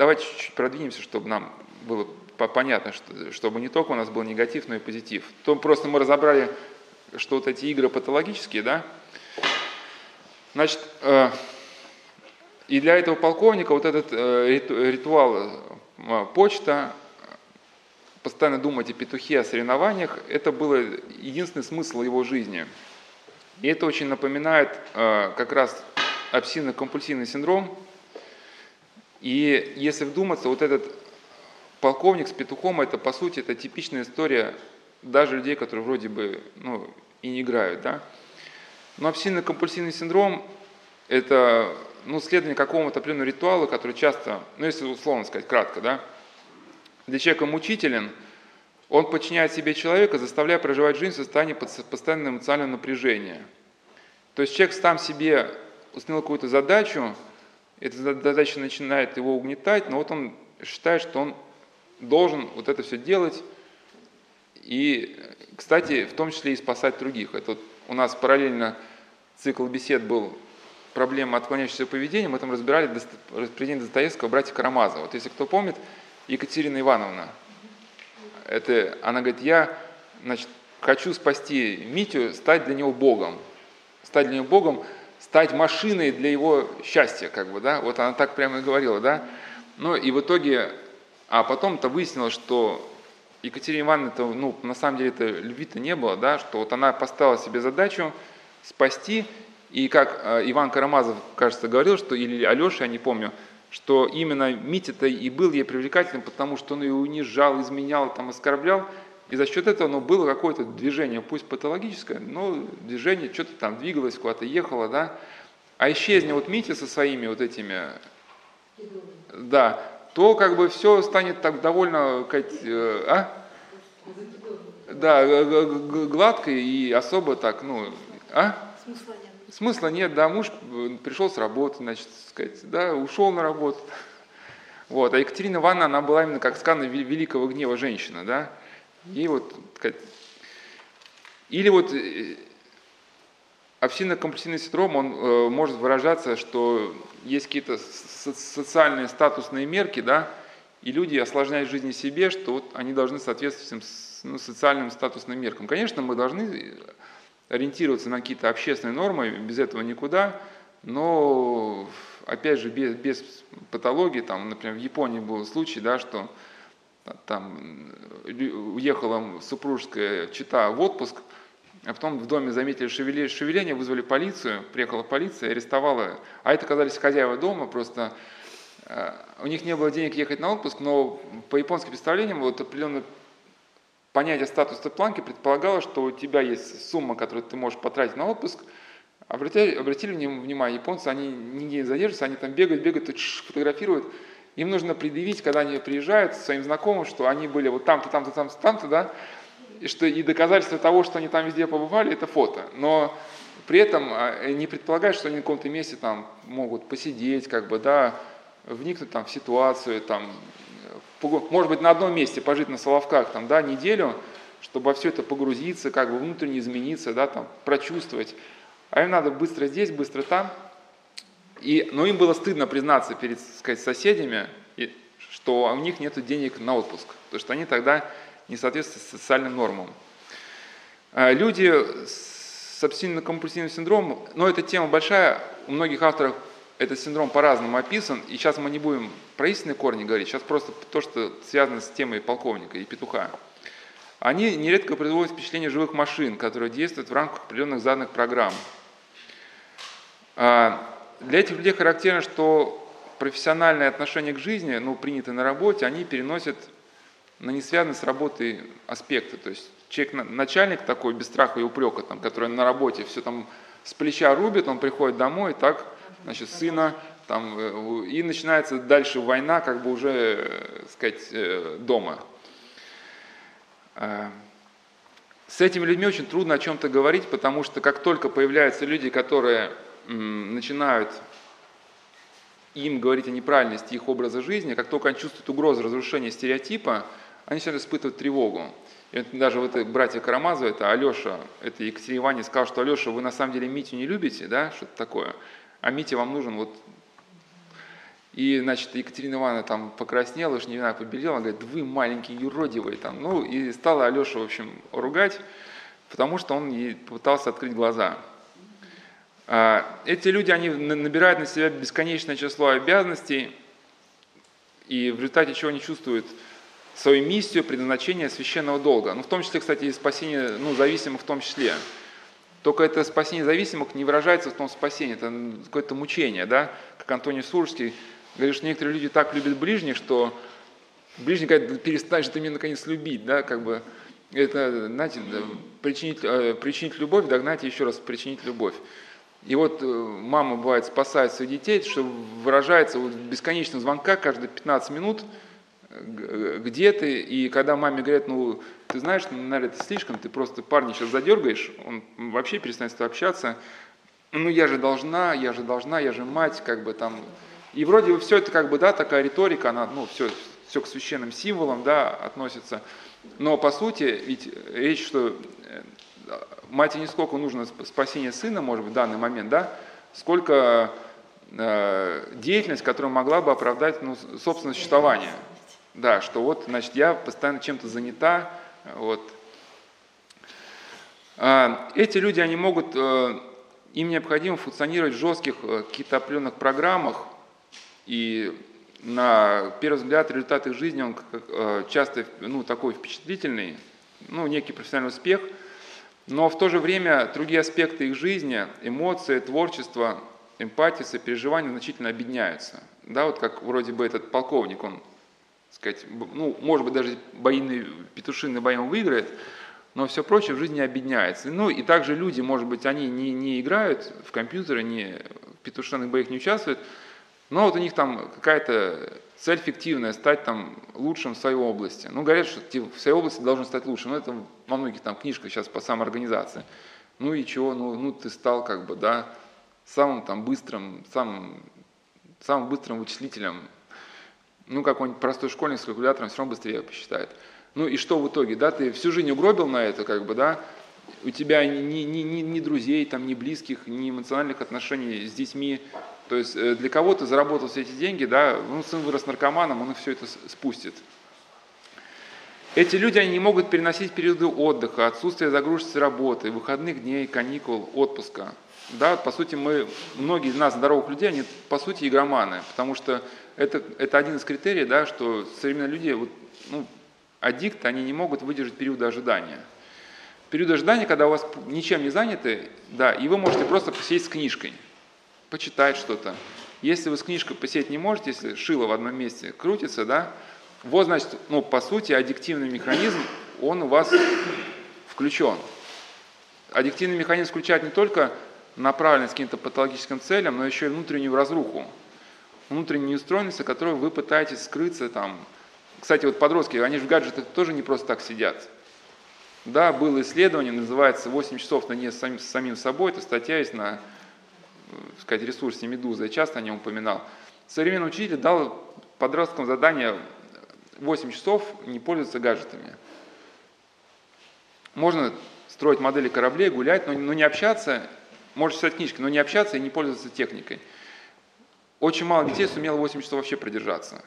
давайте чуть-чуть продвинемся, чтобы нам было понятно, что, чтобы не только у нас был негатив, но и позитив. То просто мы разобрали, что вот эти игры патологические, да? Значит, э, и для этого полковника вот этот э, ритуал э, почта, постоянно думать о петухе, о соревнованиях, это был единственный смысл его жизни. И это очень напоминает как раз обсинно-компульсивный синдром. И если вдуматься, вот этот полковник с петухом, это по сути, это типичная история даже людей, которые вроде бы ну, и не играют. Да? Но обсессивно-компульсивный синдром – это ну, следование какому-то определенному ритуалу, который часто, ну если условно сказать, кратко, да, для человека мучителен, он подчиняет себе человека, заставляя проживать жизнь в состоянии постоянного эмоционального напряжения. То есть человек сам себе установил какую-то задачу, эта задача начинает его угнетать, но вот он считает, что он должен вот это все делать, и, кстати, в том числе и спасать других. Это вот у нас параллельно цикл бесед был проблема отклоняющегося поведения, мы там разбирали произведение Достоевского «Братья Карамазова». Вот если кто помнит, Екатерина Ивановна, это, она говорит, я значит, хочу спасти Митю, стать для него Богом. Стать для него Богом, стать машиной для его счастья, как бы, да, вот она так прямо и говорила, да. Ну и в итоге, а потом-то выяснилось, что Екатерина Ивановна, -то, ну, на самом деле это любви-то не было, да, что вот она поставила себе задачу спасти, и как э, Иван Карамазов, кажется, говорил, что, или Алеша, я не помню, что именно Митя-то и был ей привлекательным, потому что он ее унижал, изменял, там, оскорблял, и за счет этого ну, было какое-то движение, пусть патологическое, но движение что-то там двигалось, куда-то ехало, да. А исчезнет вот Митя со своими вот этими, да, то как бы все станет так довольно, э, а? Да, гладко и особо так, ну, а? Смысла нет. Смысла нет, да, муж пришел с работы, значит, сказать, да, ушел на работу. Вот, а Екатерина Ивановна, она была именно, как сказано, великого гнева женщина, да, и вот, или вот э, обсессивно-компульсивный синдром, он э, может выражаться, что есть какие-то социальные статусные мерки, да, и люди осложняют жизнь себе, что вот они должны соответствовать ну, социальным статусным меркам. Конечно, мы должны ориентироваться на какие-то общественные нормы, без этого никуда, но опять же без, без патологии, там, например, в Японии был случай, да, что там уехала супружеская чита в отпуск, а потом в доме заметили шевеление, вызвали полицию, приехала полиция, арестовала. А это оказались хозяева дома, просто э, у них не было денег ехать на отпуск, но по японским представлениям вот определенное понятие статуса планки предполагало, что у тебя есть сумма, которую ты можешь потратить на отпуск. Обратили, обратили внимание, японцы, они нигде не задержатся, они там бегают, бегают, фотографируют. Им нужно предъявить, когда они приезжают своим знакомым, что они были вот там-то, там-то, там-то, там-то, да, и, что, и доказательство того, что они там везде побывали, это фото. Но при этом а, не предполагает, что они на каком-то месте там могут посидеть, как бы, да, вникнуть там в ситуацию, там, может быть, на одном месте пожить на Соловках, там, да, неделю, чтобы все это погрузиться, как бы внутренне измениться, да, там, прочувствовать. А им надо быстро здесь, быстро там. И, но им было стыдно признаться перед сказать, соседями, что у них нет денег на отпуск, потому что они тогда не соответствует социальным нормам. А, люди с обсессивно-компульсивным синдромом, но эта тема большая, у многих авторов этот синдром по-разному описан, и сейчас мы не будем про истинные корни говорить, сейчас просто то, что связано с темой полковника и петуха. Они нередко производят впечатление живых машин, которые действуют в рамках определенных заданных программ. Для этих людей характерно, что профессиональное отношение к жизни, ну, принятое на работе, они переносят но не связаны с работой аспекты. То есть человек, начальник такой, без страха и упрека, там, который на работе все там с плеча рубит, он приходит домой, так, значит, сына, там, э, и начинается дальше война, как бы уже, э, сказать, э, дома. С этими людьми очень трудно о чем-то говорить, потому что как только появляются люди, которые начинают им говорить о неправильности их образа жизни, как только они чувствуют угрозу разрушения стереотипа, они начинают испытывать тревогу. И вот даже вот братья Карамазовы, это Алеша, это Екатерина Ивановна сказал, что Алеша, вы на самом деле Митю не любите, да, что-то такое, а Митя вам нужен вот... И, значит, Екатерина Ивановна там покраснела, уж не вина побелела, она говорит, вы маленький юродивый там. Ну, и стала Алеша, в общем, ругать, потому что он ей пытался открыть глаза. А, эти люди, они набирают на себя бесконечное число обязанностей, и в результате чего они чувствуют свою миссию, предназначение священного долга. Ну, в том числе, кстати, и спасение ну, зависимых в том числе. Только это спасение зависимых не выражается в том спасении, это какое-то мучение, да? Как Антоний Суржский говорит, что некоторые люди так любят ближних, что ближний говорит, перестань же ты меня наконец любить, да, как бы это, знаете, причинить, э, причинить любовь, догнать и еще раз причинить любовь. И вот э, мама бывает спасает своих детей, что выражается вот в бесконечных звонках каждые 15 минут, где ты, и когда маме говорят, ну, ты знаешь, наверное, это слишком, ты просто парня сейчас задергаешь, он вообще перестанет с тобой общаться, ну, я же должна, я же должна, я же мать, как бы там, и вроде бы все это как бы, да, такая риторика, она, ну, все, все к священным символам, да, относится, но по сути, ведь речь, что э, матери не сколько нужно спасения сына, может быть, в данный момент, да, сколько э, деятельность, которая могла бы оправдать ну, собственное существование. Да, что вот, значит, я постоянно чем-то занята. Вот. А, эти люди, они могут, э, им необходимо функционировать в жестких э, каких-то определенных программах, и на первый взгляд результат их жизни, он часто ну, такой впечатлительный, ну, некий профессиональный успех – но в то же время другие аспекты их жизни, эмоции, творчество, эмпатия, сопереживание значительно объединяются. Да, вот как вроде бы этот полковник, он, сказать, ну, может быть, даже боины, петушиный бои он выиграет, но все прочее в жизни объединяется. Ну и также люди, может быть, они не, не играют в компьютеры, не в петушиных боях не участвуют, но вот у них там какая-то цель фиктивная, стать там лучшим в своей области. Ну, говорят, что ты в своей области должен стать лучшим. Ну, это во многих там книжках сейчас по самоорганизации. Ну и чего, ну, ну ты стал как бы, да, самым там быстрым, самым, самым быстрым вычислителем. Ну, какой-нибудь простой школьник с калькулятором все равно быстрее посчитает. Ну и что в итоге, да, ты всю жизнь угробил на это, как бы, да, у тебя ни, ни, ни, ни друзей, там, ни близких, ни эмоциональных отношений с детьми, то есть э, для кого ты заработал все эти деньги, да, ну, сын вырос наркоманом, он их все это спустит. Эти люди, они не могут переносить периоды отдыха, отсутствие загруженности работы, выходных дней, каникул, отпуска. Да, по сути, мы, многие из нас, здоровых людей, они, по сути, игроманы, потому что это, это один из критерий, да, что современные люди, вот, ну, аддикты, они не могут выдержать периоды ожидания. Период ожидания, когда у вас ничем не заняты, да, и вы можете просто посидеть с книжкой – почитать что-то. Если вы с книжкой посидеть не можете, если шило в одном месте крутится, да, вот, значит, ну, по сути, аддиктивный механизм, он у вас включен. Аддиктивный механизм включает не только направленность к каким-то патологическим целям, но еще и внутреннюю разруху, внутреннюю устроенность, которой вы пытаетесь скрыться там. Кстати, вот подростки, они же в гаджетах тоже не просто так сидят. Да, было исследование, называется «8 часов на с самим собой», это статья есть на сказать, ресурсе «Медуза», я часто о нем упоминал. Современный учитель дал подросткам задание 8 часов не пользоваться гаджетами. Можно строить модели кораблей, гулять, но, но не общаться, можно читать книжки, но не общаться и не пользоваться техникой. Очень мало детей сумело 8 часов вообще продержаться.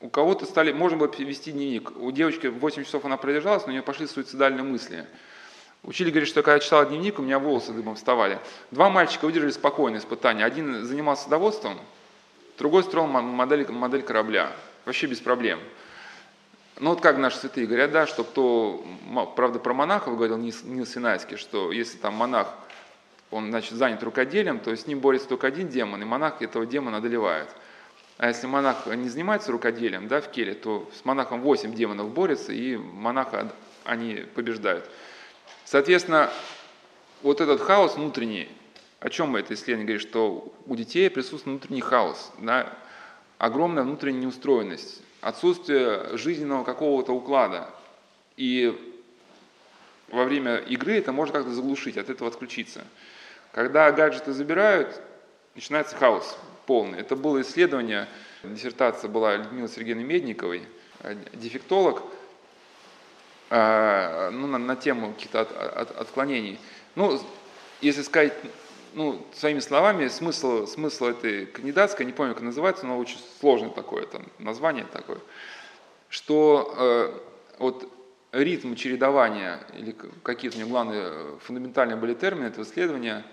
У кого-то стали, можно было вести дневник. У девочки 8 часов она продержалась, но у нее пошли суицидальные мысли. Учили говорит, что когда я читал дневник, у меня волосы дыбом вставали. Два мальчика выдержали спокойное испытание. Один занимался садоводством, другой строил модель, модель корабля. Вообще без проблем. Ну вот как наши святые говорят, да, что кто, правда, про монахов говорил Нил Синайский, что если там монах, он, значит, занят рукоделием, то с ним борется только один демон, и монах этого демона одолевает. А если монах не занимается рукоделием, да, в келе, то с монахом 8 демонов борются, и монаха они побеждают. Соответственно, вот этот хаос внутренний, о чем это исследование говорит, что у детей присутствует внутренний хаос, да, огромная внутренняя неустроенность, отсутствие жизненного какого-то уклада. И во время игры это может как-то заглушить, от этого отключиться. Когда гаджеты забирают, начинается хаос полный. Это было исследование, диссертация была Людмилы Сергеевны Медниковой, дефектолог – ну, на, на тему каких-то от, от, отклонений. Ну, если сказать ну, своими словами, смысл, смысл этой кандидатской, не помню, как называется, но очень сложное такое там, название такое, что э, вот ритм чередования, или какие-то у него главные фундаментальные были термины этого исследования,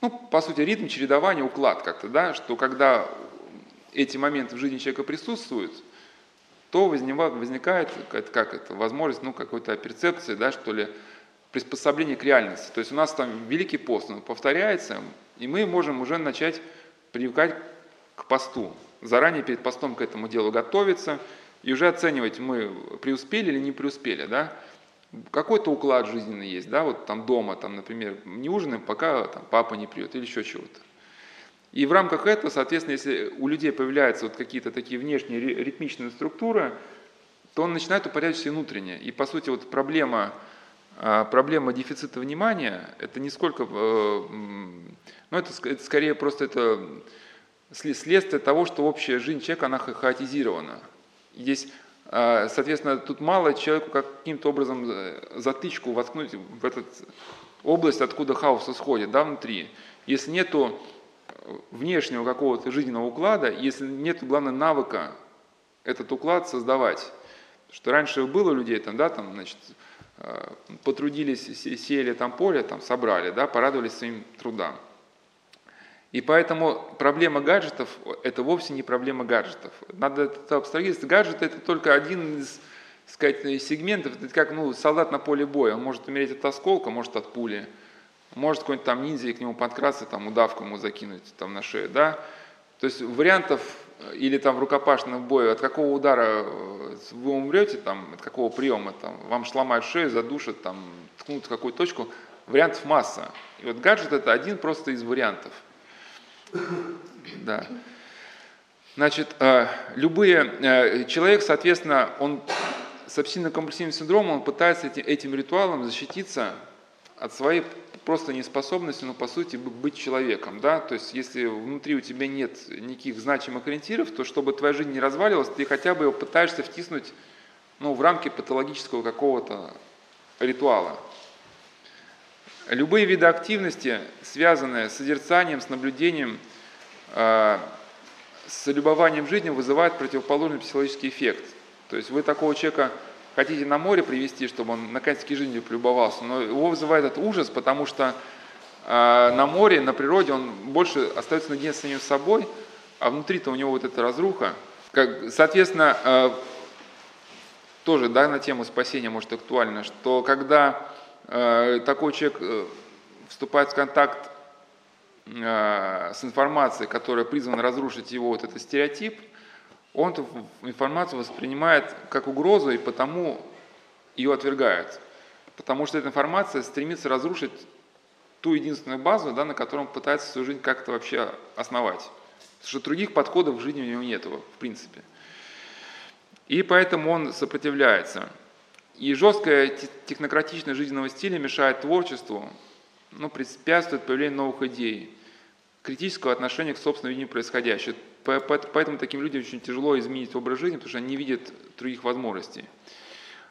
ну, по сути, ритм чередования, уклад как-то, да, что когда эти моменты в жизни человека присутствуют, то возникает, как, это, возможность, ну, какой-то перцепции, да, что ли, приспособление к реальности. То есть у нас там Великий пост, он повторяется, и мы можем уже начать привыкать к посту. Заранее перед постом к этому делу готовиться и уже оценивать, мы преуспели или не преуспели. Да? Какой-то уклад жизненный есть, да, вот там дома, там, например, не ужинаем, пока там, папа не придет или еще чего-то. И в рамках этого, соответственно, если у людей появляются вот какие-то такие внешние ритмичные структуры, то он начинает упорядочить внутреннее. И, по сути, вот проблема а проблема дефицита внимания – это не сколько, э, ну это, это скорее просто это следствие того, что общая жизнь человека, она хаотизирована. Здесь, а, соответственно, тут мало человеку каким-то образом э, затычку воткнуть в эту область, откуда хаос исходит, да, внутри. Если нету внешнего какого-то жизненного уклада, если нет, главное, навыка этот уклад создавать. Что раньше было у людей, там, да, там, значит, Э, потрудились, сеяли там поле, там собрали, да, порадовались своим трудам. И поэтому проблема гаджетов – это вовсе не проблема гаджетов. Надо это абстрагироваться. Гаджет – это только один из сказать, сегментов. Это как ну, солдат на поле боя. Он может умереть от осколка, может от пули. Может какой-нибудь там ниндзя к нему подкрасться, там удавку ему закинуть там, на шею. Да? То есть вариантов или там в рукопашном бою, от какого удара э, вы умрете, там, от какого приема, там, вам сломают шею, задушат, там, ткнут в какую точку, вариантов масса. И вот гаджет это один просто из вариантов. Да. Значит, э, любые, э, человек, соответственно, он с обсессивно-компульсивным синдромом, он пытается этим, этим ритуалом защититься от своей просто неспособностью, ну, по сути, быть человеком, да, то есть если внутри у тебя нет никаких значимых ориентиров, то чтобы твоя жизнь не разваливалась, ты хотя бы его пытаешься втиснуть, ну, в рамки патологического какого-то ритуала. Любые виды активности, связанные с созерцанием, с наблюдением, э, с любованием жизнью, вызывают противоположный психологический эффект. То есть вы такого человека хотите на море привести, чтобы он наконец-таки жизнью полюбовался, но его вызывает этот ужас, потому что э, на море, на природе он больше остается наедине с самим собой, а внутри-то у него вот эта разруха. Как, соответственно, э, тоже да, на тему спасения может актуально, что когда э, такой человек э, вступает в контакт э, с информацией, которая призвана разрушить его вот этот стереотип, он эту информацию воспринимает как угрозу и потому ее отвергает. Потому что эта информация стремится разрушить ту единственную базу, да, на которой он пытается свою жизнь как-то вообще основать. Потому что других подходов в жизни у него нет, в принципе. И поэтому он сопротивляется. И жесткая технократичность жизненного стиля мешает творчеству, ну, препятствует появлению новых идей, критического отношения к собственному видению происходящего. Поэтому таким людям очень тяжело изменить образ жизни, потому что они не видят других возможностей.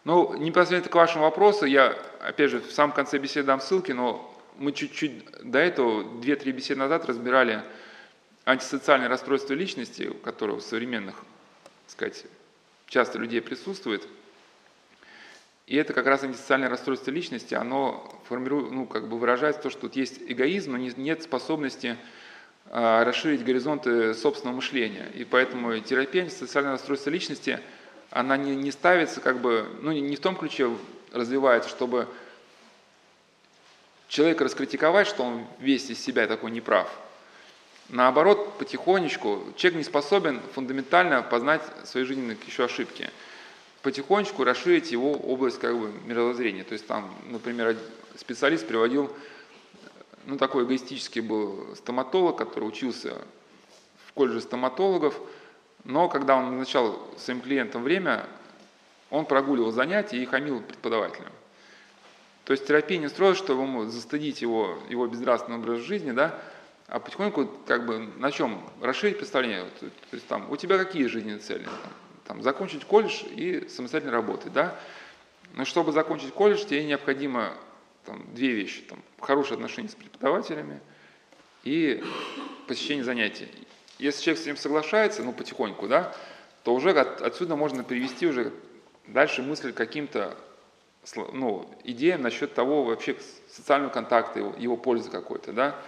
Ну, непосредственно к вашему вопросу, я, опять же, в самом конце беседы дам ссылки, но мы чуть-чуть до этого, две-три беседы назад разбирали антисоциальное расстройство личности, которое у современных, так сказать, часто людей присутствует. И это как раз антисоциальное расстройство личности, оно формирует, ну, как бы выражается то, что тут есть эгоизм, но нет способности расширить горизонты собственного мышления. И поэтому терапия социального расстройства личности, она не, не ставится как бы, ну не в том ключе развивается, чтобы человека раскритиковать, что он весь из себя такой неправ. Наоборот, потихонечку человек не способен фундаментально познать свои жизненные еще ошибки. Потихонечку расширить его область как бы мировоззрения. То есть там, например, специалист приводил ну, такой эгоистический был стоматолог, который учился в колледже стоматологов, но когда он назначал своим клиентам время, он прогуливал занятия и хамил преподавателям. То есть терапия не строилась, чтобы застыдить его, его безнравственный образ жизни, да, а потихоньку как бы на чем расширить представление. То, то есть там, у тебя какие жизненные цели? Там, закончить колледж и самостоятельно работать, да. Но чтобы закончить колледж, тебе необходимо там, две вещи. Там, хорошие отношения с преподавателями и посещение занятий. Если человек с этим соглашается, ну, потихоньку, да, то уже от, отсюда можно перевести уже дальше мысль каким-то ну, идеям насчет того вообще социального контакта, его, его пользы какой-то, да.